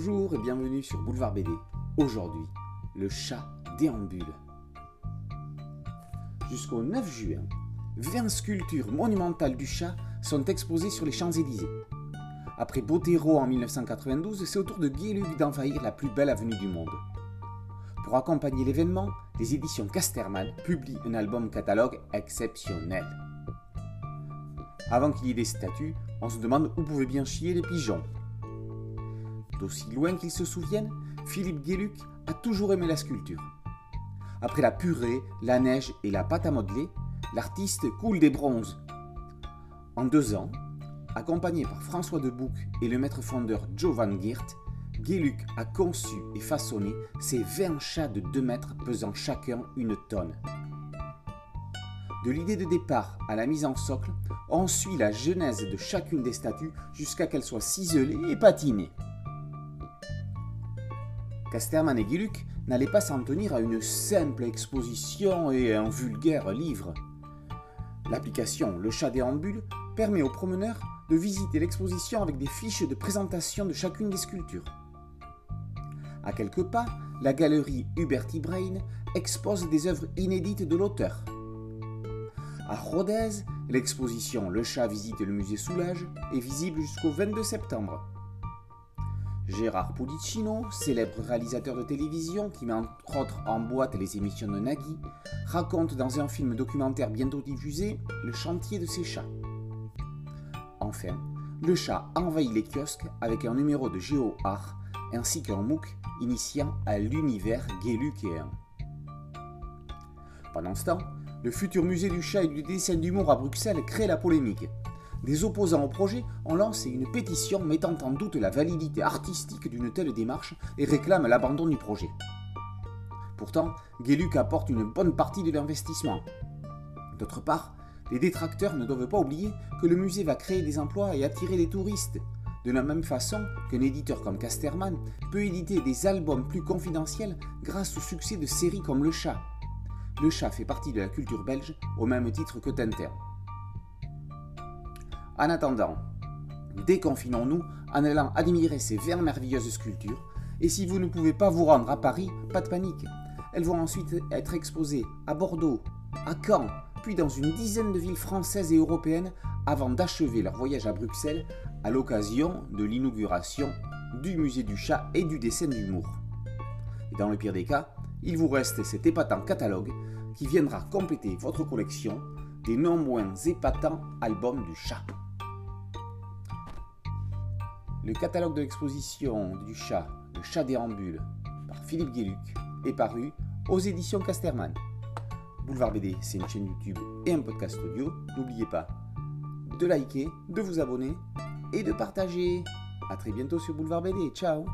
Bonjour et bienvenue sur Boulevard BD. Aujourd'hui, le chat déambule. Jusqu'au 9 juin, 20 sculptures monumentales du chat sont exposées sur les Champs-Élysées. Après Botero en 1992, c'est au tour de Guy Luc d'envahir la plus belle avenue du monde. Pour accompagner l'événement, les éditions Casterman publient un album catalogue exceptionnel. Avant qu'il y ait des statues, on se demande où pouvaient bien chier les pigeons. D'aussi loin qu'il se souvienne, Philippe Guéluc a toujours aimé la sculpture. Après la purée, la neige et la pâte à modeler, l'artiste coule des bronzes. En deux ans, accompagné par François Debouc et le maître fondeur Joe Van Geert, Guéluc a conçu et façonné ces 20 chats de 2 mètres pesant chacun une tonne. De l'idée de départ à la mise en socle, on suit la genèse de chacune des statues jusqu'à qu'elles soient ciselées et patinées. Casterman et Guiluc n'allaient pas s'en tenir à une simple exposition et un vulgaire livre. L'application Le chat déambule permet aux promeneurs de visiter l'exposition avec des fiches de présentation de chacune des sculptures. À quelques pas, la galerie Huberty Brain expose des œuvres inédites de l'auteur. À Rodez, l'exposition Le chat visite le musée Soulage est visible jusqu'au 22 septembre. Gérard Pulicino, célèbre réalisateur de télévision qui met entre autres en boîte les émissions de Nagui, raconte dans un film documentaire bientôt diffusé le chantier de ses chats. Enfin, le chat envahit les kiosques avec un numéro de Géo Art ainsi qu'un MOOC initiant à l'univers Guélucéen. Pendant ce temps, le futur musée du chat et du dessin d'humour à Bruxelles crée la polémique. Des opposants au projet ont lancé une pétition mettant en doute la validité artistique d'une telle démarche et réclament l'abandon du projet. Pourtant, Guéluc apporte une bonne partie de l'investissement. D'autre part, les détracteurs ne doivent pas oublier que le musée va créer des emplois et attirer des touristes, de la même façon qu'un éditeur comme Casterman peut éditer des albums plus confidentiels grâce au succès de séries comme Le Chat. Le chat fait partie de la culture belge au même titre que Tintin. En attendant, déconfinons-nous en allant admirer ces 20 merveilleuses sculptures. Et si vous ne pouvez pas vous rendre à Paris, pas de panique. Elles vont ensuite être exposées à Bordeaux, à Caen, puis dans une dizaine de villes françaises et européennes avant d'achever leur voyage à Bruxelles à l'occasion de l'inauguration du musée du chat et du dessin d'humour. Dans le pire des cas, il vous reste cet épatant catalogue qui viendra compléter votre collection des non moins épatants albums du chat. Le catalogue de l'exposition du chat, le chat déambule, par Philippe Guéluc, est paru aux éditions Casterman. Boulevard BD, c'est une chaîne YouTube et un podcast audio. N'oubliez pas de liker, de vous abonner et de partager. A très bientôt sur Boulevard BD. Ciao